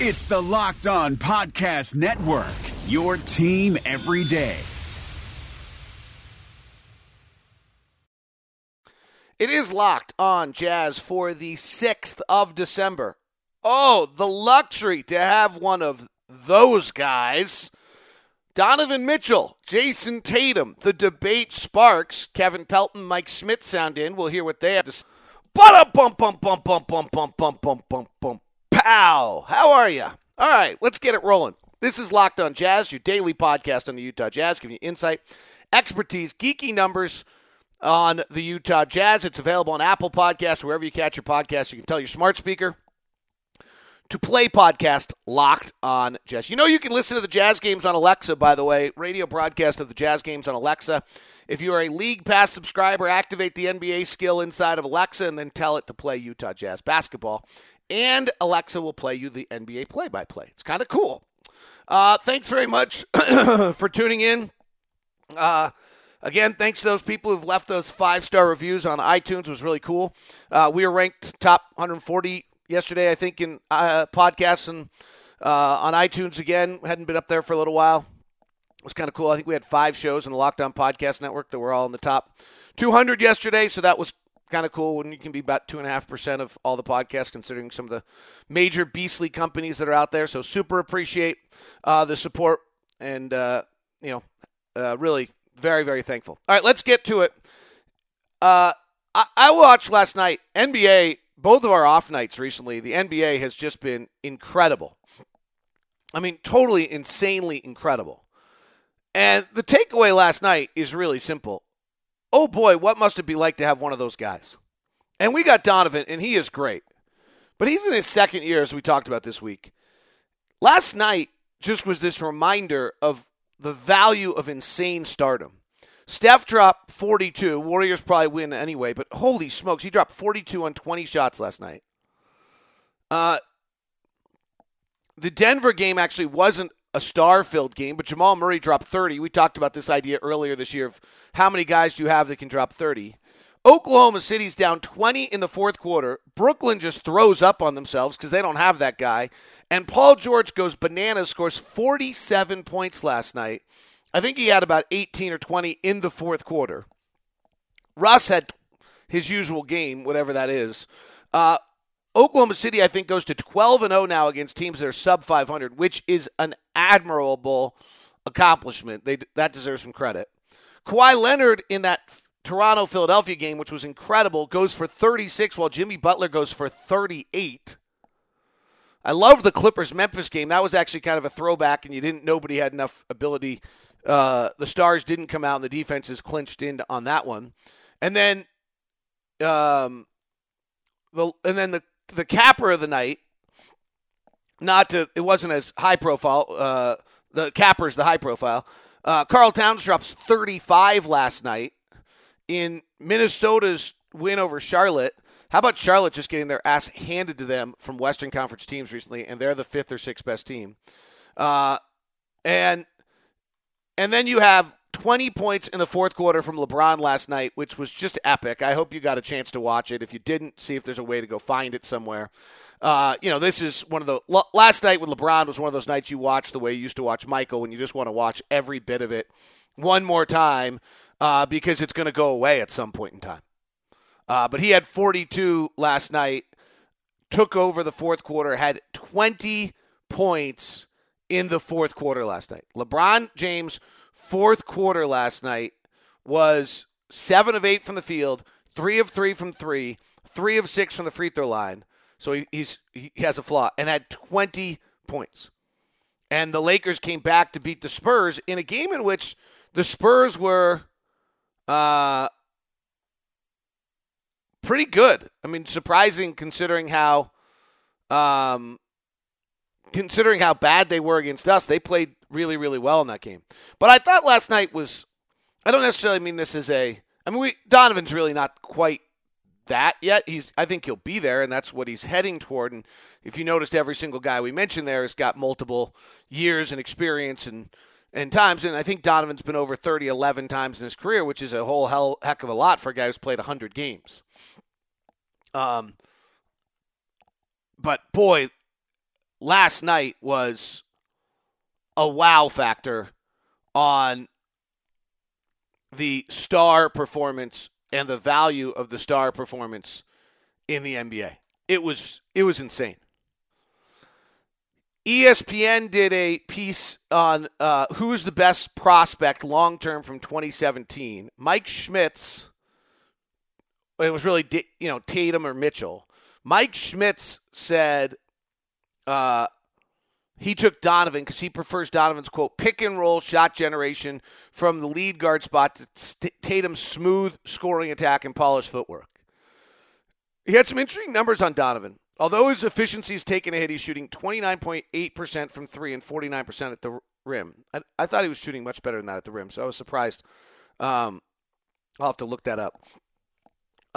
It's the Locked On Podcast Network, your team every day. It is locked on Jazz for the 6th of December. Oh, the luxury to have one of those guys. Donovan Mitchell, Jayson Tatum, the debate sparks. Kevin Pelton, Mike Schmitz sound in. We'll hear what they have to say. Pow! How are you? All right, let's get it rolling. This is Locked On Jazz, your daily podcast on the Utah Jazz, giving you insight, expertise, geeky numbers on the Utah Jazz. It's available on Apple Podcasts, wherever you catch your podcast. You can tell your smart speaker to play podcast Locked on Jazz. You know you can listen to the Jazz games on Alexa, by the way, radio broadcast of the Jazz games on Alexa. If you are a League Pass subscriber, activate the NBA skill inside of Alexa and then tell it to play Utah Jazz basketball. And Alexa will play you the NBA play by play. It's kind of cool. Uh, thanks very much for tuning in. Uh, Again, thanks to those people who've left those five star reviews on iTunes. It was really cool. Uh, we were ranked top 140 yesterday, I think, in uh, podcasts and uh, on iTunes again. Hadn't been up there for a little while. It was kind of cool. I think we had five shows in the Locked On Podcast Network that were all in the top 200 yesterday, so that was kind of cool when you can be about 2.5% of all the podcasts, considering some of the major beastly companies that are out there. So, super appreciate uh, the support and, uh, you know, uh, really very, very thankful. All right, let's get to it. Uh, I, I watched last night NBA, both of our off nights recently. The NBA has just been incredible. I mean, totally insanely incredible. And the takeaway last night is really simple. Oh boy, what must it be like to have one of those guys? And we got Donovan, and he is great. But he's in his second year, as we talked about this week. Last night just was this reminder of the value of insane stardom. Steph dropped 42. Warriors probably win anyway, but holy smokes, he dropped 42 on 20 shots last night. Uh, the Denver game actually wasn't a star filled game, but Jamal Murray dropped 30. We talked about this idea earlier this year of how many guys do you have that can drop 30. Oklahoma City's down 20 in the fourth quarter. Brooklyn just throws up on themselves because they don't have that guy. And Paul George goes bananas, scores 47 points last night. I think he had about 18 or 20 in the fourth quarter. Russ had his usual game, whatever that is. Uh, Oklahoma City, I think, goes to 12 and 0 now against teams that are sub 500, which is an admirable accomplishment. They, that deserves some credit. Kawhi Leonard in that Toronto Philadelphia game, which was incredible, goes for 36, while Jimmy Butler goes for 38. I love the Clippers Memphis game. That was actually kind of a throwback, and you didn't nobody had enough ability. Uh, the stars didn't come out, and the defense is clinched in on that one. And then, um, the and then the the capper of the night. Not to, it wasn't as high profile. Uh, the capper's the high profile. Uh, Karl Towns drops 35 last night in Minnesota's win over Charlotte. How about Charlotte just getting their ass handed to them from Western Conference teams recently, and they're the fifth or sixth best team. Uh, and and then you have 20 points in the fourth quarter from LeBron last night, which was just epic. I hope you got a chance to watch it. If you didn't, see if there's a way to go find it somewhere. Uh, you know, this is one of the last night with LeBron was one of those nights you watch the way you used to watch Michael, when you just want to watch every bit of it one more time uh, because it's going to go away at some point in time. Uh, but he had 42 last night, took over the fourth quarter, had 20 points in the fourth quarter last night. LeBron James, fourth quarter last night, was seven of eight from the field, three of three from three, three of six from the free throw line. So he, he's he has a flaw and had 20 points. And the Lakers came back to beat the Spurs in a game in which the Spurs were uh, pretty good. I mean, surprising considering how, um, considering how bad they were against us. They played really, really well in that game. But I thought last night was. I don't necessarily mean this as a. I mean, we, Donovan's really not quite that yet. He's. I think he'll be there, and that's what he's heading toward. And if you noticed, every single guy we mentioned there has got multiple years and experience and and times. And I think Donovan's been over 30, 11 times in his career, which is a whole hell, heck of a lot for a guy who's played 100 games. Um, but boy, last night was a wow factor on the star performance and the value of the star performance in the NBA. It was it was insane. ESPN did a piece on uh, who's the best prospect long term from 2017. Mike Schmitz. It was really you know Tatum or Mitchell. Mike Schmitz said uh, he took Donovan because he prefers Donovan's quote pick and roll shot generation from the lead guard spot to Tatum's smooth scoring attack and polished footwork. He had some interesting numbers on Donovan. Although his efficiency is taken a hit, he's shooting 29.8% from three and 49% at the rim. I, I, thought he was shooting much better than that at the rim, so I was surprised. Um, I'll have to look that up.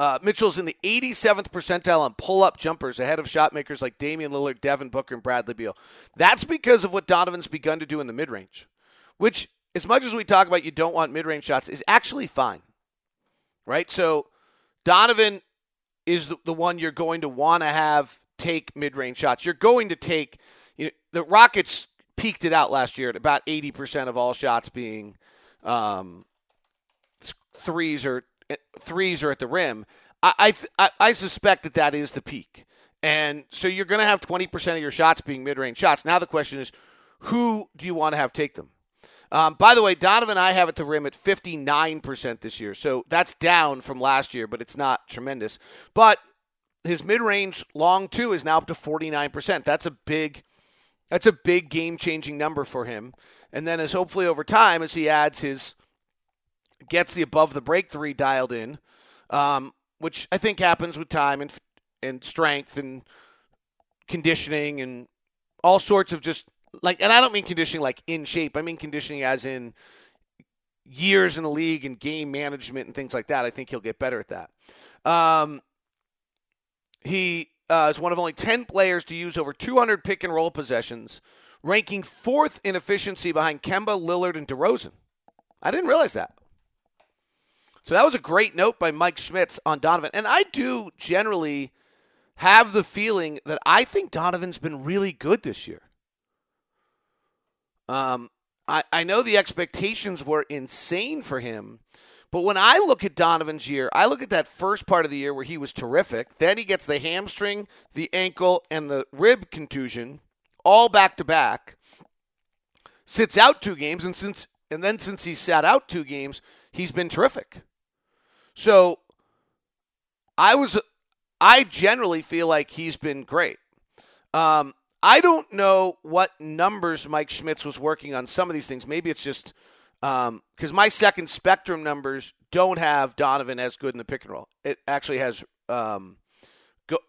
Uh, Mitchell's in the 87th percentile on pull up jumpers ahead of shot makers like Damian Lillard, Devin Booker, and Bradley Beal. That's because of what Donovan's begun to do in the mid range, which, as much as we talk about you don't want mid range shots, is actually fine. Right? So Donovan is the, the one you're going to want to have take mid range shots. You're going to take, you know, the Rockets peaked it out last year at about 80% of all shots being um, threes or threes are at the rim. I, I, I suspect that that is the peak. And so you're going to have 20% of your shots being mid range shots. Now the question is, who do you want to have take them? Um, by the way, Donovan I have at the rim at 59% this year. So that's down from last year, but it's not tremendous. But his mid range long two is now up to 49%. That's a big. That's a big game changing number for him. And then as hopefully over time, as he adds his gets the above the break three dialed in, um, which I think happens with time and and strength and conditioning and all sorts of just like. And I don't mean conditioning like in shape. I mean conditioning as in years in the league and game management and things like that. I think he'll get better at that. Um, he uh, is one of only 10 players to use over 200 pick and roll possessions, ranking fourth in efficiency behind Kemba, Lillard, and DeRozan. I didn't realize that. So that was a great note by Mike Schmitz on Donovan. And I do generally have the feeling that I think Donovan's been really good this year. Um, I, I know the expectations were insane for him, but when I look at Donovan's year, I look at that first part of the year where he was terrific. Then he gets the hamstring, the ankle, and the rib contusion all back to back. Sits out two games, and since and then since he sat out two games, he's been terrific. So I was I generally feel like he's been great. Um, I don't know what numbers Mike Schmitz was working on some of these things. Maybe it's just because um, my second spectrum numbers don't have Donovan as good in the pick and roll. It actually has um,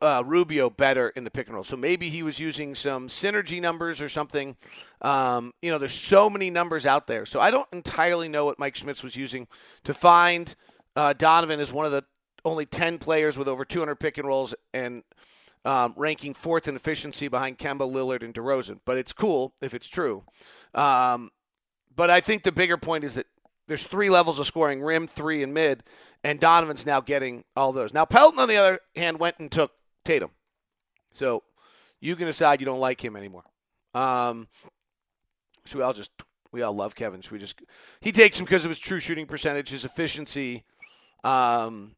uh, Rubio better in the pick and roll. So maybe he was using some synergy numbers or something. Um, you know, there's so many numbers out there. So I don't entirely know what Mike Schmitz was using to find uh, Donovan is one of the only 10 players with over 200 pick and rolls and um, ranking fourth in efficiency behind Kemba, Lillard, and DeRozan. But it's cool if it's true. Um, but I think the bigger point is that there's three levels of scoring rim, three, and mid, and Donovan's now getting all those. Now, Pelton, on the other hand, went and took Tatum. So you can decide you don't like him anymore. Um, we all just we all love Kevin? Should we just he takes him because of his true shooting percentage, his efficiency, um,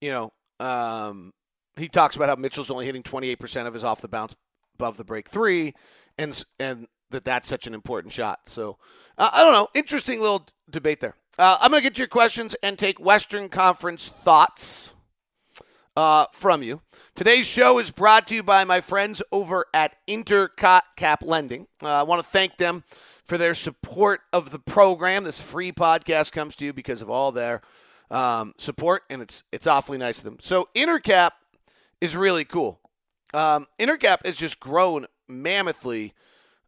you know, um, he talks about how Mitchell's only hitting 28% of his off the bounce above the break three, and and that that's such an important shot. So uh, I don't know. Interesting little debate there. Uh, I'm going to get to your questions and take Western Conference thoughts uh, from you. Today's show is brought to you by my friends over at Intercap Lending. Uh, I want to thank them for their support of the program. This free podcast comes to you because of all their um, support, and it's it's awfully nice of them. So Intercap is really cool. Um, Intercap has just grown mammothly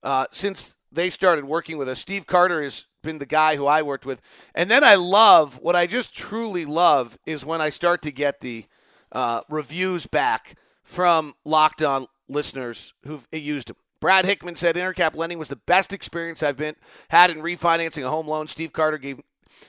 uh, since they started working with us. Steve Carter has been the guy who I worked with, and then I love what I just truly love is when I start to get the uh, reviews back from Locked On listeners who've used them. Brad Hickman said Intercap lending was the best experience I've been had in refinancing a home loan. Steve Carter gave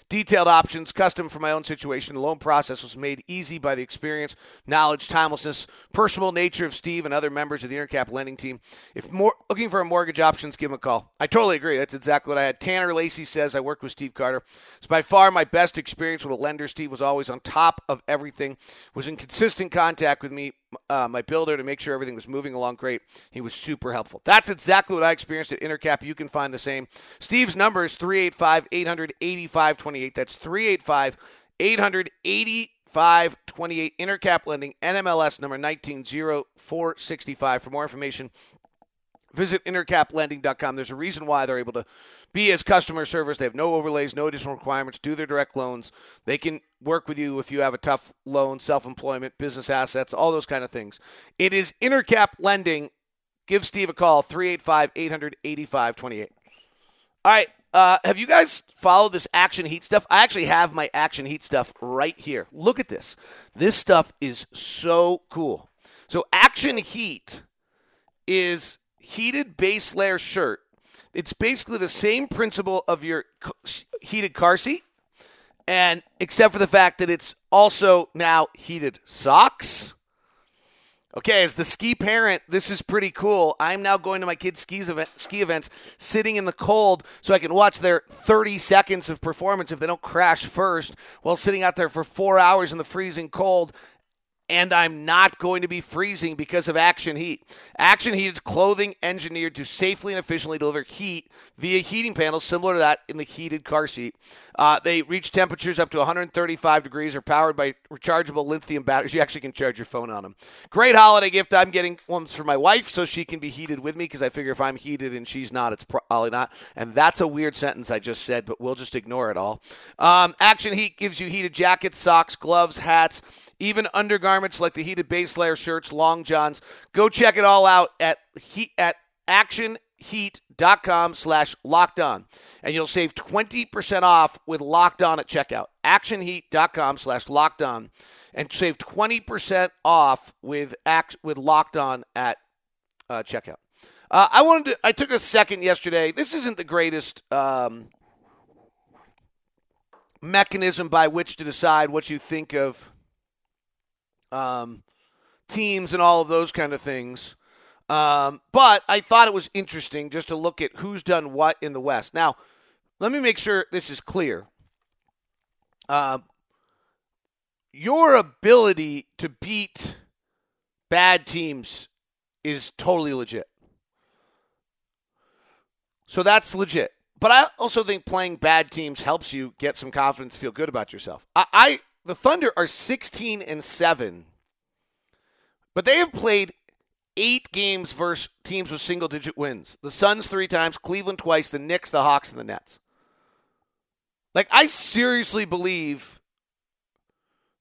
detailed options, custom for my own situation. The loan process was made easy by the experience, knowledge, timelessness, personal nature of Steve and other members of the Intercap lending team. If more looking for a mortgage options, give him a call. I totally agree. That's exactly what I had. Tanner Lacey says I worked with Steve Carter. It's by far my best experience with a lender. Steve was always on top of everything, was in consistent contact with me uh, my builder to make sure everything was moving along great. He was super helpful. That's exactly what I experienced at Intercap. You can find the same. Steve's number is 385 885 28. That's 385 885 28. Intercap Lending, NMLS number 190465. For more information, visit intercaplending.com. There's a reason why they're able to be as customer service. They have no overlays, no additional requirements, do their direct loans. They can work with you if you have a tough loan, self employment, business assets, all those kind of things. It is Intercap Lending. Give Steve a call, 385 885 28. All right. Uh, have you guys followed this Action Heat stuff? I actually have my Action Heat stuff right here. Look at this. This stuff is so cool. So, Action Heat is heated base layer shirt. It's basically the same principle of your heated car seat, and except for the fact that it's also now heated socks. Okay, as the ski parent, this is pretty cool. I'm now going to my kids' skis event, ski events, sitting in the cold, so I can watch their 30 seconds of performance if they don't crash first, while sitting out there for four hours in the freezing cold and I'm not going to be freezing because of Action Heat. Action Heat is clothing engineered to safely and efficiently deliver heat via heating panels similar to that in the heated car seat. Uh, they reach temperatures up to 135 degrees, are powered by rechargeable lithium batteries. You actually can charge your phone on them. Great holiday gift. I'm getting ones for my wife so she can be heated with me because I figure if I'm heated and she's not, it's probably not. And that's a weird sentence I just said, but we'll just ignore it all. Um, Action Heat gives you heated jackets, socks, gloves, hats even undergarments like the heated base layer shirts, long johns. Go check it all out at heat at actionheat.com slash locked on. And you'll save 20% off with locked on at checkout. Actionheat.com slash locked on. And save 20% off with act with locked on at uh, checkout. Uh, I wanted to, I took a second yesterday. This isn't the greatest um, mechanism by which to decide what you think of um, teams and all of those kind of things. Um, but I thought it was interesting just to look at who's done what in the West. Now, let me make sure this is clear. Uh, your ability to beat bad teams is totally legit. So that's legit. But I also think playing bad teams helps you get some confidence, feel good about yourself. I, I the Thunder are 16 and 7, but they have played eight games versus teams with single digit wins. The Suns three times, Cleveland twice, the Knicks, the Hawks, and the Nets. Like, I seriously believe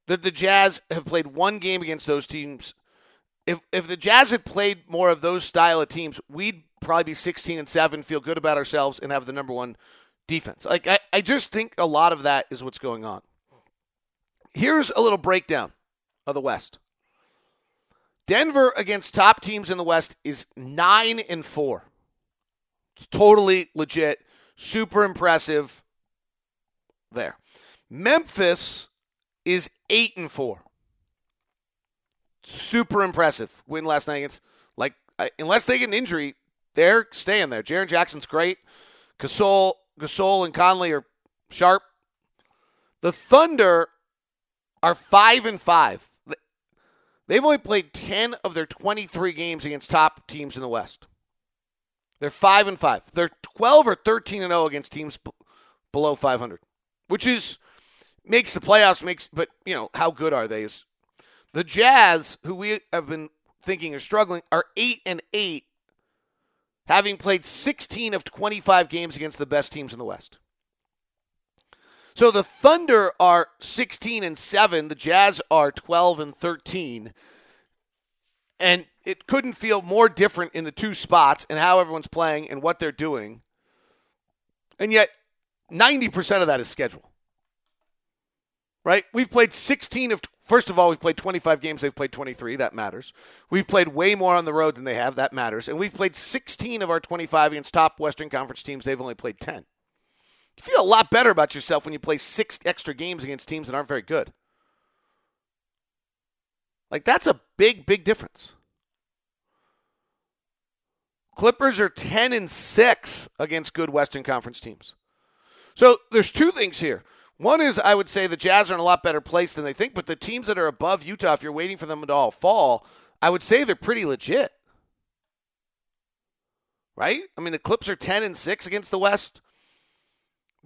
that the Jazz have played one game against those teams. If, if the Jazz had played more of those style of teams, we'd probably be 16 and 7, feel good about ourselves, and have the number one defense. Like, I, I just think a lot of that is what's going on. Here's a little breakdown of the West. Denver against top teams in the West is 9 and 4. It's totally legit, super impressive there. Memphis is 8 and 4. Super impressive. Win last night against like unless they get an injury, they're staying there. Jaren Jackson's great. Gasol, Gasol and Conley are sharp. The Thunder are five and five. They've only played ten of their twenty-three games against top teams in the West. They're five and five. They're twelve or thirteen and 0 against teams b- below five hundred, which is makes the playoffs. Makes but you know how good are they? Is the Jazz, who we have been thinking are struggling, are eight and eight, having played sixteen of twenty-five games against the best teams in the West. So the Thunder are 16 and 7, the Jazz are 12 and 13. And it couldn't feel more different in the two spots and how everyone's playing and what they're doing. And yet 90% of that is schedule. Right? We've played 16 of First of all, we've played 25 games. They've played 23. That matters. We've played way more on the road than they have. That matters. And we've played 16 of our 25 against top Western Conference teams. They've only played 10. You feel a lot better about yourself when you play six extra games against teams that aren't very good. Like, that's a big, big difference. Clippers are 10 and 6 against good Western Conference teams. So there's two things here. One is I would say the Jazz are in a lot better place than they think, but the teams that are above Utah, if you're waiting for them to all fall, I would say they're pretty legit. Right? I mean, the Clips are 10 and 6 against the West.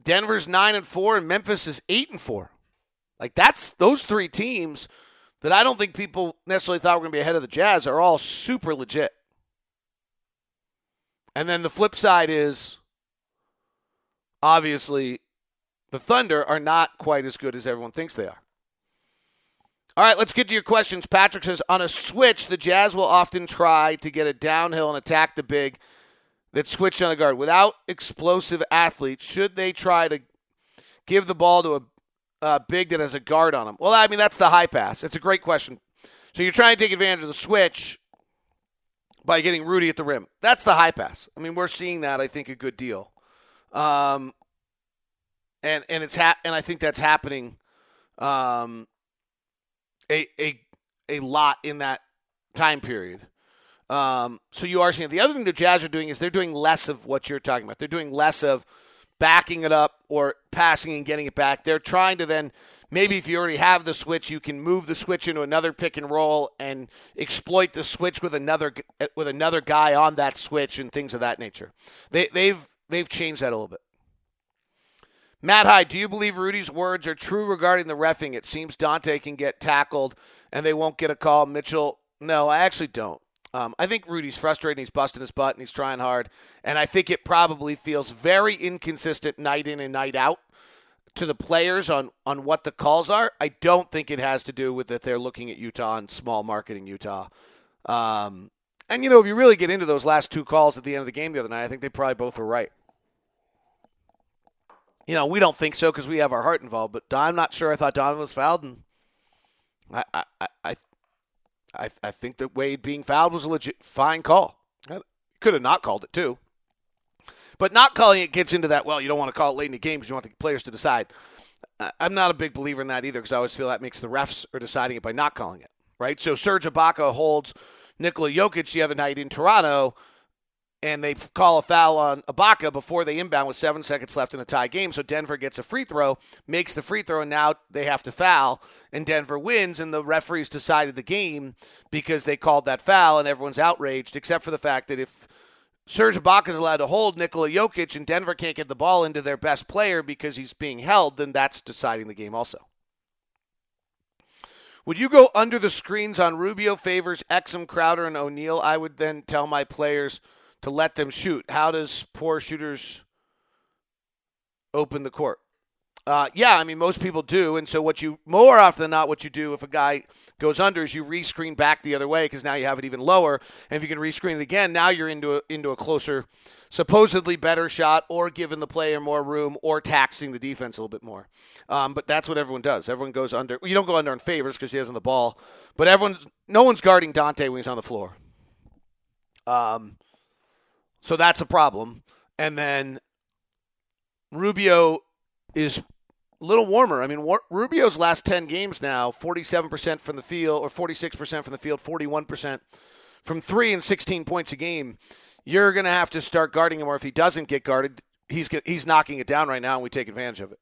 Denver's 9 and 4 and Memphis is 8 and 4. Like that's those three teams that I don't think people necessarily thought were going to be ahead of the Jazz are all super legit. And then the flip side is obviously the Thunder are not quite as good as everyone thinks they are. All right, let's get to your questions. Patrick says on a switch, the Jazz will often try to get a downhill and attack the big that switch on the guard. Without explosive athletes, should they try to give the ball to a, a big that has a guard on him? Well, I mean, that's the high pass. It's a great question. So you're trying to take advantage of the switch by getting Rudy at the rim. That's the high pass. I mean, we're seeing that. I think a good deal, um, and and it's ha- and I think that's happening, um, a a a lot in that time period. Um, so you are seeing the other thing the Jazz are doing is they're doing less of what you're talking about. They're doing less of backing it up or passing and getting it back. They're trying to then maybe if you already have the switch, you can move the switch into another pick and roll and exploit the switch with another with another guy on that switch and things of that nature. They, they've they've changed that a little bit. Matt Hyde, do you believe Rudy's words are true regarding the refing? It seems Dante can get tackled and they won't get a call. Mitchell, no, I actually don't. Um, I think Rudy's frustrated. He's busting his butt and he's trying hard. And I think it probably feels very inconsistent night in and night out to the players on, on what the calls are. I don't think it has to do with that they're looking at Utah and small marketing Utah. Um, and, you know, if you really get into those last two calls at the end of the game the other night, I think they probably both were right. You know, we don't think so because we have our heart involved, but I'm not sure I thought Donovan was fouled. And I, I, I, I, I think that Wade being fouled was a legit fine call. Uh, could have not called it too. But not calling it gets into that, well, you don't want to call it late in the game because you want the players to decide. I'm not a big believer in that either because I always feel that makes the refs are deciding it by not calling it, right? So Serge Ibaka holds Nikola Jokic the other night in Toronto and they call a foul on Ibaka before they inbound with seven seconds left in a tie game. So Denver gets a free throw, makes the free throw, and now they have to foul, and Denver wins, and the referees decided the game because they called that foul, and everyone's outraged, except for the fact that if Serge Ibaka is allowed to hold Nikola Jokic and Denver can't get the ball into their best player because he's being held, then that's deciding the game also. Would you go under the screens on Rubio, Favors, Exum, Crowder, and O'Neale? I would then tell my players – to let them shoot. How does poor shooters open the court? Uh, yeah, I mean most people do, and so what you more often than not what you do if a guy goes under is you rescreen back the other way because now you have it even lower, and if you can rescreen it again, now you're into a, into a closer, supposedly better shot, or giving the player more room, or taxing the defense a little bit more. Um, but that's what everyone does. Everyone goes under. You don't go under in Favors because he has on the ball, but everyone, no one's guarding Dante when he's on the floor. Um, so that's a problem. And then Rubio is a little warmer. I mean, Rubio's last 10 games now, 47% from the field, or 46% from the field, 41% from three, and 16 points a game. You're going to have to start guarding him, or if he doesn't get guarded, he's, he's knocking it down right now, and we take advantage of it.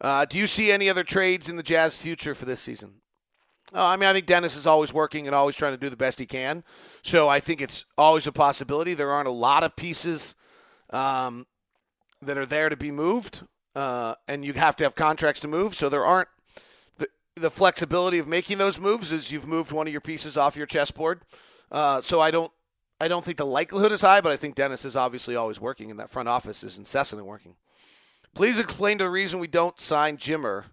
Uh, do you see any other trades in the Jazz future for this season? Oh, I mean, I think Dennis is always working and always trying to do the best he can. So I think it's always a possibility. There aren't a lot of pieces um, that are there to be moved, uh, and you have to have contracts to move. So there aren't the, the flexibility of making those moves as you've moved one of your pieces off your chessboard. Uh, so I don't, I don't think the likelihood is high, but I think Dennis is obviously always working, and that front office is incessantly working. Please explain to the reason we don't sign Jimmer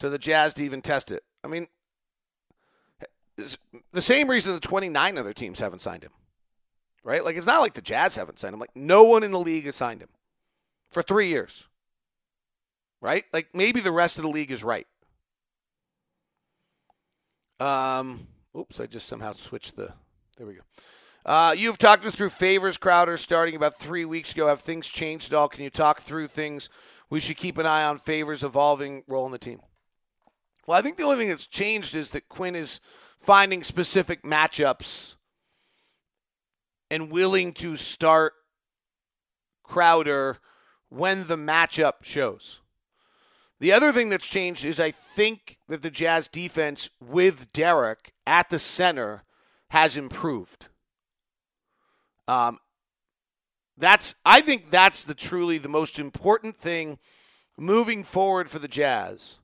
to the Jazz to even test it. I mean, the same reason the 29 other teams haven't signed him. Right? Like, it's not like the Jazz haven't signed him. Like, no one in the league has signed him for three years. Right? Like, maybe the rest of the league is right. Um, oops, I just somehow switched the. There we go. Uh, you've talked us through Favors, Crowder, starting about three weeks ago. Have things changed at all? Can you talk through things we should keep an eye on? Favors evolving role in the team. Well, I think the only thing that's changed is that Quinn is finding specific matchups and willing to start Crowder when the matchup shows. The other thing that's changed is I think that the Jazz defense with Derrick at the center has improved. Um, that's I think that's the truly the most important thing moving forward for the Jazz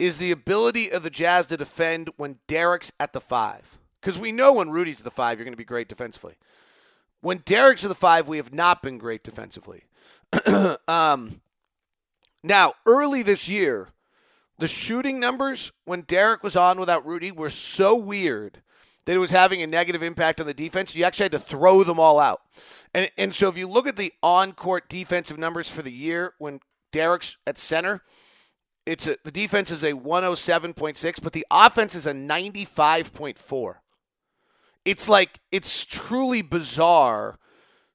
is the ability of the Jazz to defend when Derrick's at the five. Because we know when Rudy's the five, you're going to be great defensively. When Derrick's at the five, we have not been great defensively. um, now, early this year, the shooting numbers when Derrick was on without Rudy were so weird that it was having a negative impact on the defense. You actually had to throw them all out. And, and so if you look at the on court defensive numbers for the year when Derrick's at center, it's a, the defense is a 107.6, but the offense is a 95.4. It's like, it's truly bizarre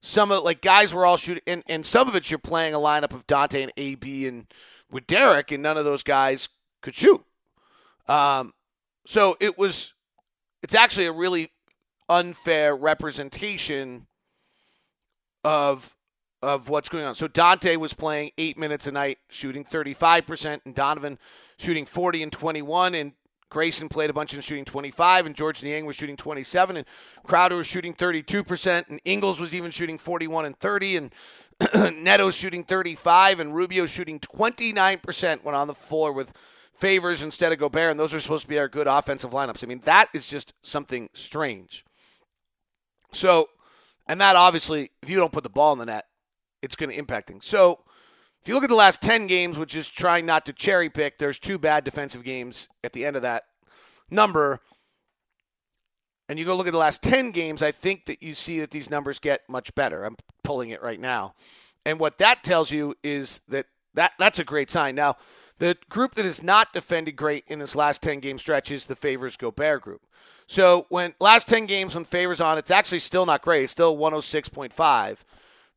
some of like guys were all shooting, and, and some of it you're playing a lineup of Dante and AB and with Derrick, and none of those guys could shoot. Um, so it was, it's actually a really unfair representation of of what's going on. So Dante was playing eight minutes a night, shooting 35%, and Donovan shooting 40 and 21, and Grayson played a bunch and shooting 25, and George Niang was shooting 27, and Crowder was shooting 32%, and Ingles was even shooting 41 and 30, and Neto's shooting 35, and Rubio shooting 29% when on the floor with Favors instead of Gobert, and those are supposed to be our good offensive lineups. I mean, that is just something strange. So, and that obviously, if you don't put the ball in the net, it's going to impact things. So, if you look at the last 10 games, which is trying not to cherry pick, there's two bad defensive games at the end of that number. And you go look at the last 10 games, I think that you see that these numbers get much better. I'm pulling it right now. And what that tells you is that, that that's a great sign. Now, the group that has not defended great in this last 10 game stretch is the Favors Gobert group. So when last 10 games when Favors on, it's actually still not great. It's still 106.5.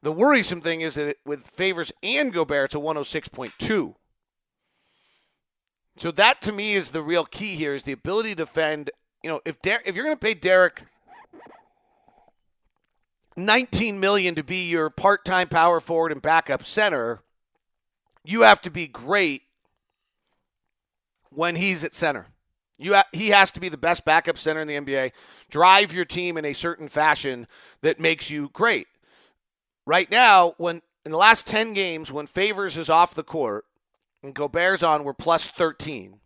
The worrisome thing is that with Favors and Gobert, it's a 106.2. So that to me is the real key here is the ability to defend. You know, if Der- if you're going to pay Derrick 19 million to be your part-time power forward and backup center, you have to be great when he's at center. You ha- he has to be the best backup center in the NBA. Drive your team in a certain fashion that makes you great. Right now, when in the last 10 games, when Favors is off the court and Gobert's on, we're plus 13.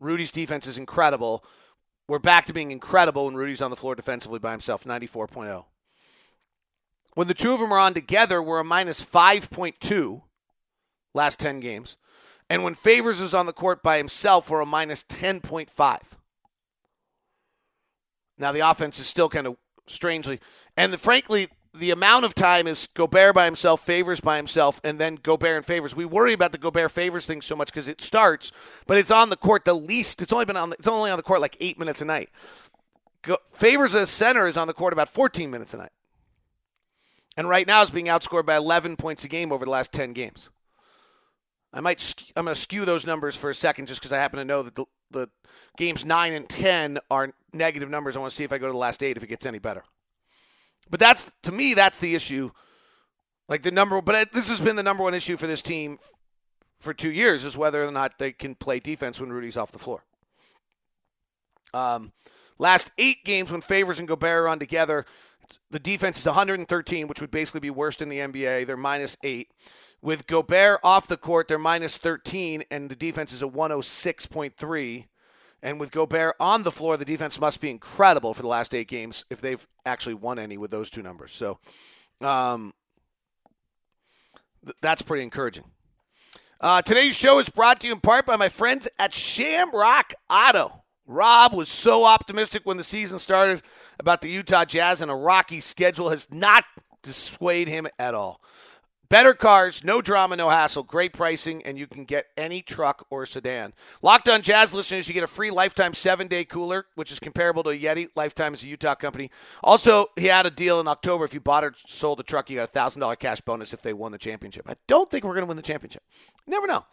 Rudy's defense is incredible. We're back to being incredible when Rudy's on the floor defensively by himself, 94.0. When the two of them are on together, we're a minus 5.2 last 10 games. And when Favors is on the court by himself, we're a minus 10.5. Now, the offense is still kind of strangely, and the, frankly, the amount of time is Gobert by himself, Favors by himself, and then Gobert and Favors. We worry about the Gobert Favors thing so much because it starts, but it's on the court the least. It's only been on. The, it's only on the court like eight minutes a night. Go, Favors as center is on the court about 14 minutes a night, and right now is being outscored by 11 points a game over the last 10 games. I might. I'm going to skew those numbers for a second just because I happen to know that the, the games nine and 10 are negative numbers. I want to see if I go to the last eight if it gets any better. But that's to me, that's the issue. Like the number, but this has been the number one issue for this team for two years is whether or not they can play defense when Rudy's off the floor. Um, last eight games when Favors and Gobert are on together, the defense is 113, which would basically be worst in the NBA. They're minus eight. With Gobert off the court, they're minus 13, and the defense is a 106.3. And with Gobert on the floor, the defense must be incredible for the last eight games if they've actually won any with those two numbers. So um, th- that's pretty encouraging. Uh, today's show is brought to you in part by my friends at Shamrock Auto. Rob was so optimistic when the season started about the Utah Jazz, and a rocky schedule has not dissuaded him at all. Better cars, no drama, no hassle, great pricing, and you can get any truck or sedan. Locked on Jazz listeners, you get a free lifetime seven day cooler, which is comparable to a Yeti. Lifetime is a Utah company. Also, he had a deal in October. If you bought or sold a truck, you got a $1,000 cash bonus if they won the championship. I don't think we're going to win the championship. You never know.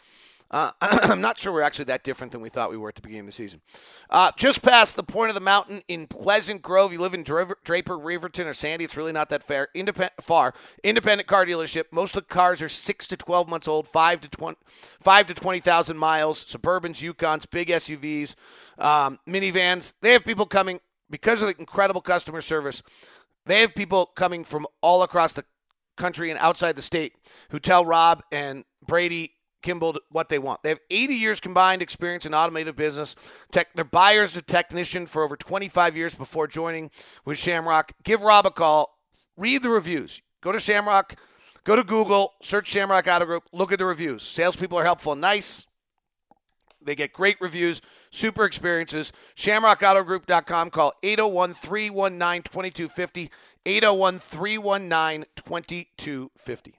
Uh, I'm not sure we're actually that different than we thought we were at the beginning of the season. Uh, just past the point of the mountain in Pleasant Grove. You live in Draper, Riverton, or Sandy. It's really not that fair. Far. Independent car dealership. Most of the cars are six to 12 months old, five to 20, five to 20,000 miles. Suburbans, Yukons, big SUVs, um, minivans. They have people coming because of the incredible customer service. They have people coming from all across the country and outside the state who tell Rob and Brady Kimball what they want. They have 80 years combined experience in automotive business. Tech, they're buyers technician for over 25 years before joining with Shamrock. Give Rob a call. Read the reviews. Go to Shamrock. Go to Google. Search Shamrock Auto Group. Look at the reviews. Salespeople are helpful and nice. They get great reviews, super experiences. ShamrockAutoGroup.com. Call 801 319 2250. 801 319 2250.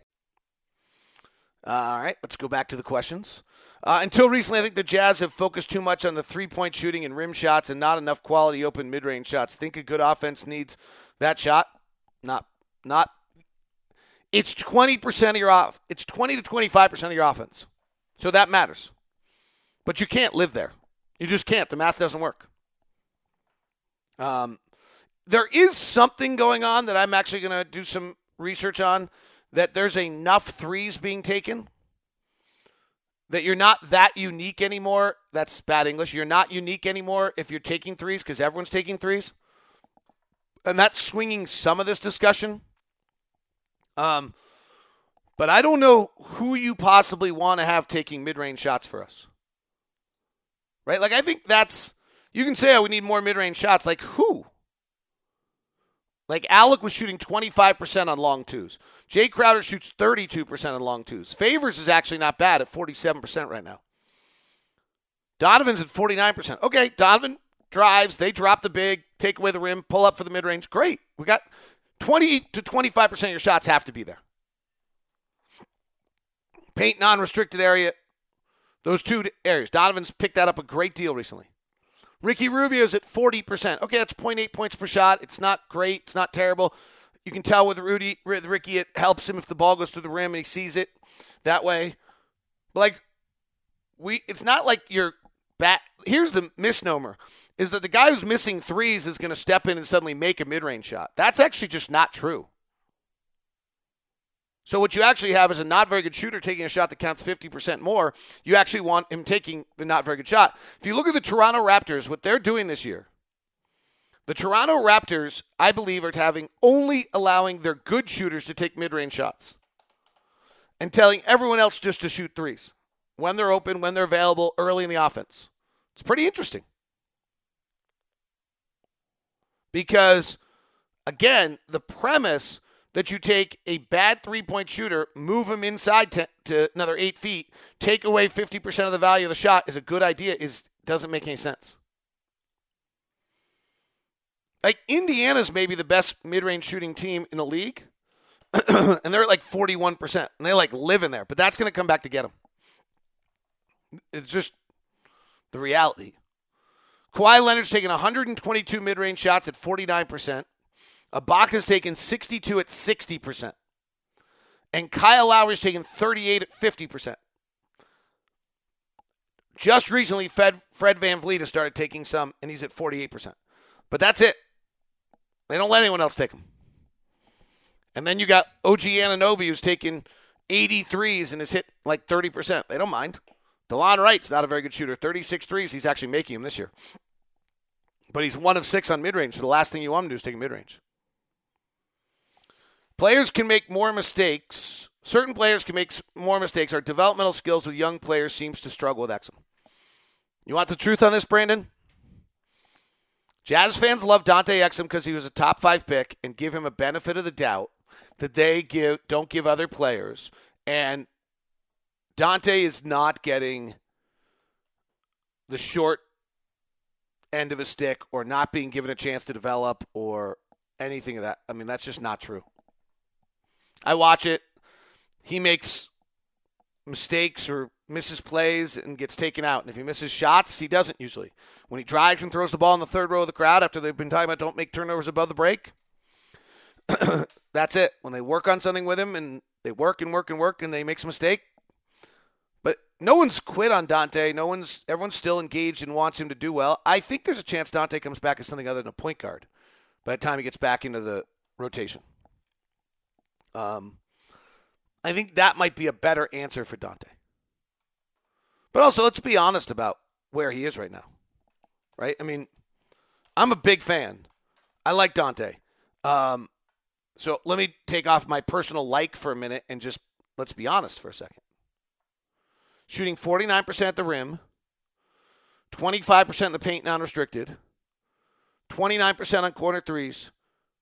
Uh, all right, let's go back to the questions. Uh, until recently, I think the Jazz have focused too much on the three point shooting and rim shots and not enough quality open mid range shots. Think a good offense needs that shot? Not, not. It's 20% of your off. It's 20 to 25% of your offense. So that matters. But you can't live there. You just can't. The math doesn't work. Um, there is something going on that I'm actually going to do some research on that there's enough threes being taken that you're not that unique anymore. That's bad English. You're not unique anymore if you're taking threes because everyone's taking threes. And that's swinging some of this discussion. Um, but I don't know who you possibly want to have taking mid range shots for us. Right? Like, I think that's, you can say, oh, we need more mid range shots. Like, who? Like Alec was shooting 25% on long twos. Jae Crowder shoots 32% on long twos. Favors is actually not bad at 47% right now. Donovan's at 49%. Okay, Donovan drives, they drop the big, take away the rim, pull up for the mid range. Great. We got 20 to 25% of your shots have to be there. Paint non restricted area, those two areas. Donovan's picked that up a great deal recently. Ricky Rubio's at 40%. Okay, that's 0.8 points per shot. It's not great. It's not terrible. You can tell with Rudy, with Ricky, it helps him if the ball goes through the rim and he sees it that way. Like, we, it's not like you're bat. Here's the misnomer: is that the guy who's missing threes is going to step in and suddenly make a mid-range shot. That's actually just not true. So what you actually have is a not very good shooter taking a shot that counts 50% more. You actually want him taking the not very good shot. If you look at the Toronto Raptors, what they're doing this year, the Toronto Raptors, I believe, are having only allowing their good shooters to take mid-range shots and telling everyone else just to shoot threes when they're open, when they're available early in the offense. It's pretty interesting. Because again, the premise that you take a bad three point shooter, move him inside to, to, another eight feet, take away 50% of the value of the shot is a good idea, is doesn't make any sense. Like Indiana's maybe the best mid range shooting team in the league. and they're at like 41%. And they like live in there, but that's going to come back to get them. It's just the reality. Kawhi Leonard's taking 122 mid range shots at 49%. Ibaka's taken 62 at 60%. And Kyle Lowry's taking 38 at 50%. Just recently, Fred, Fred VanVleet has started taking some, and he's at 48%. But that's it. They don't let anyone else take them. And then you got OG Anunoby who's taking 83s and has hit like 30%. They don't mind. Delon Wright's not a very good shooter. 36 threes. He's actually making them this year. But he's one of six on mid range. So the last thing you want to do is take mid range. Players can make more mistakes. Certain players can make more mistakes. Our developmental skills with young players seems to struggle with Exum. You want the truth on this, Brandon? Jazz fans love Dante Exum because he was a top five pick and give him a benefit of the doubt that they give don't give other players. And Dante is not getting the short end of a stick or not being given a chance to develop or anything of that. I mean, that's just not true. I watch it. He makes mistakes or misses plays and gets taken out. And if he misses shots, he doesn't usually. When he drives and throws the ball in the third row of the crowd after they've been talking about don't make turnovers above the break, that's it. When they work on something with him and they work and work and work and they make a mistake, But no one's quit on Dante. No one's everyone's still engaged and wants him to do well. I think there's a chance Dante comes back as something other than a point guard by the time he gets back into the rotation. Um, I think that might be a better answer for Dante. But also, let's be honest about where he is right now. Right? I mean, I'm a big fan. I like Dante. Um, so let me take off my personal like for a minute and just let's be honest for a second shooting 49% at the rim, 25% in the paint non restricted, 29% on corner threes,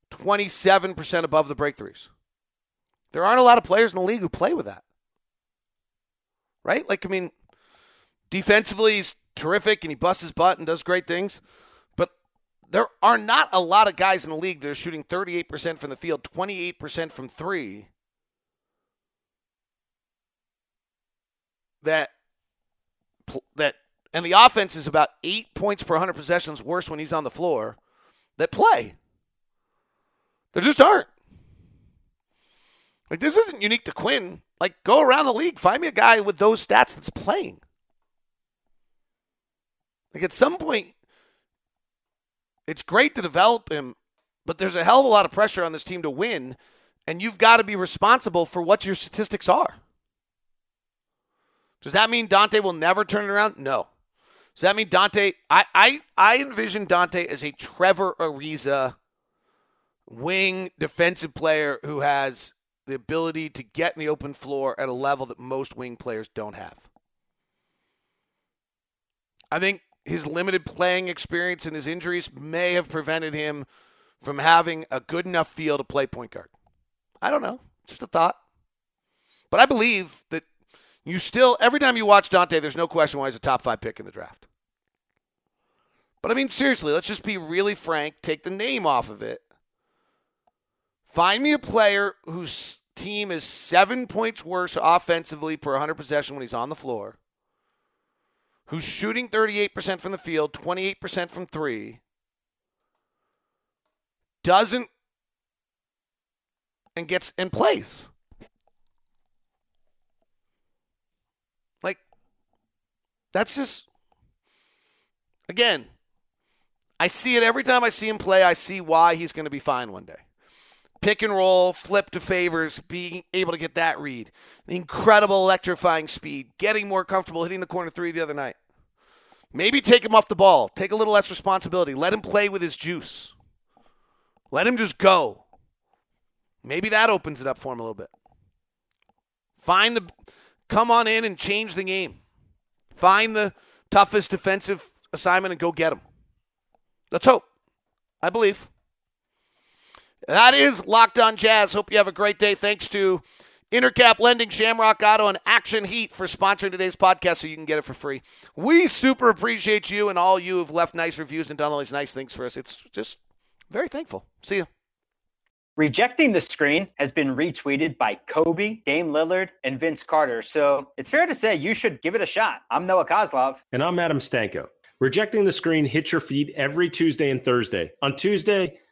27% above the break threes. There aren't a lot of players in the league who play with that. Right? Like, I mean, defensively, he's terrific and he busts his butt and does great things. But there are not a lot of guys in the league that are shooting 38% from the field, 28% from three, that that and the offense is about eight points per 100 possessions worse when he's on the floor that play. There just aren't. Like this isn't unique to Quin. Like go around the league, find me a guy with those stats that's playing. Like at some point, it's great to develop him, but there's a hell of a lot of pressure on this team to win, and you've got to be responsible for what your statistics are. Does that mean Dante will never turn it around? No. Does that mean Dante? I I, I envision Dante as a Trevor Ariza wing defensive player who has the ability to get in the open floor at a level that most wing players don't have. I think his limited playing experience and his injuries may have prevented him from having a good enough feel to play point guard. I don't know. Just a thought. But I believe that you still, every time you watch Dante, there's no question why he's a top five pick in the draft. But I mean, seriously, let's just be really frank. Take the name off of it. Find me a player whose team is seven points worse offensively per 100 possession when he's on the floor, who's shooting 38% from the field, 28% from three, doesn't, and gets in place. Like that's just, again, I see it every time I see him play. I see why he's going to be fine one day. Pick and roll, flip to Favors, being able to get that read. The incredible electrifying speed, getting more comfortable hitting the corner three the other night. Maybe take him off the ball, take a little less responsibility, let him play with his juice. Let him just go. Maybe that opens it up for him a little bit. Find the, come on in and change the game. Find the toughest defensive assignment and go get him. Let's hope. I believe. That is Locked on Jazz. Hope you have a great day. Thanks to Intercap Lending, Shamrock Auto, and Action Heat for sponsoring today's podcast so you can get it for free. We super appreciate you and all you who've left nice reviews and done all these nice things for us. It's just very thankful. See you. Rejecting the Screen has been retweeted by Kobe, Dame Lillard, and Vince Carter. So it's fair to say you should give it a shot. I'm Noah Kozlov. And I'm Adam Stanko. Rejecting the Screen hits your feed every Tuesday and Thursday. On Tuesday,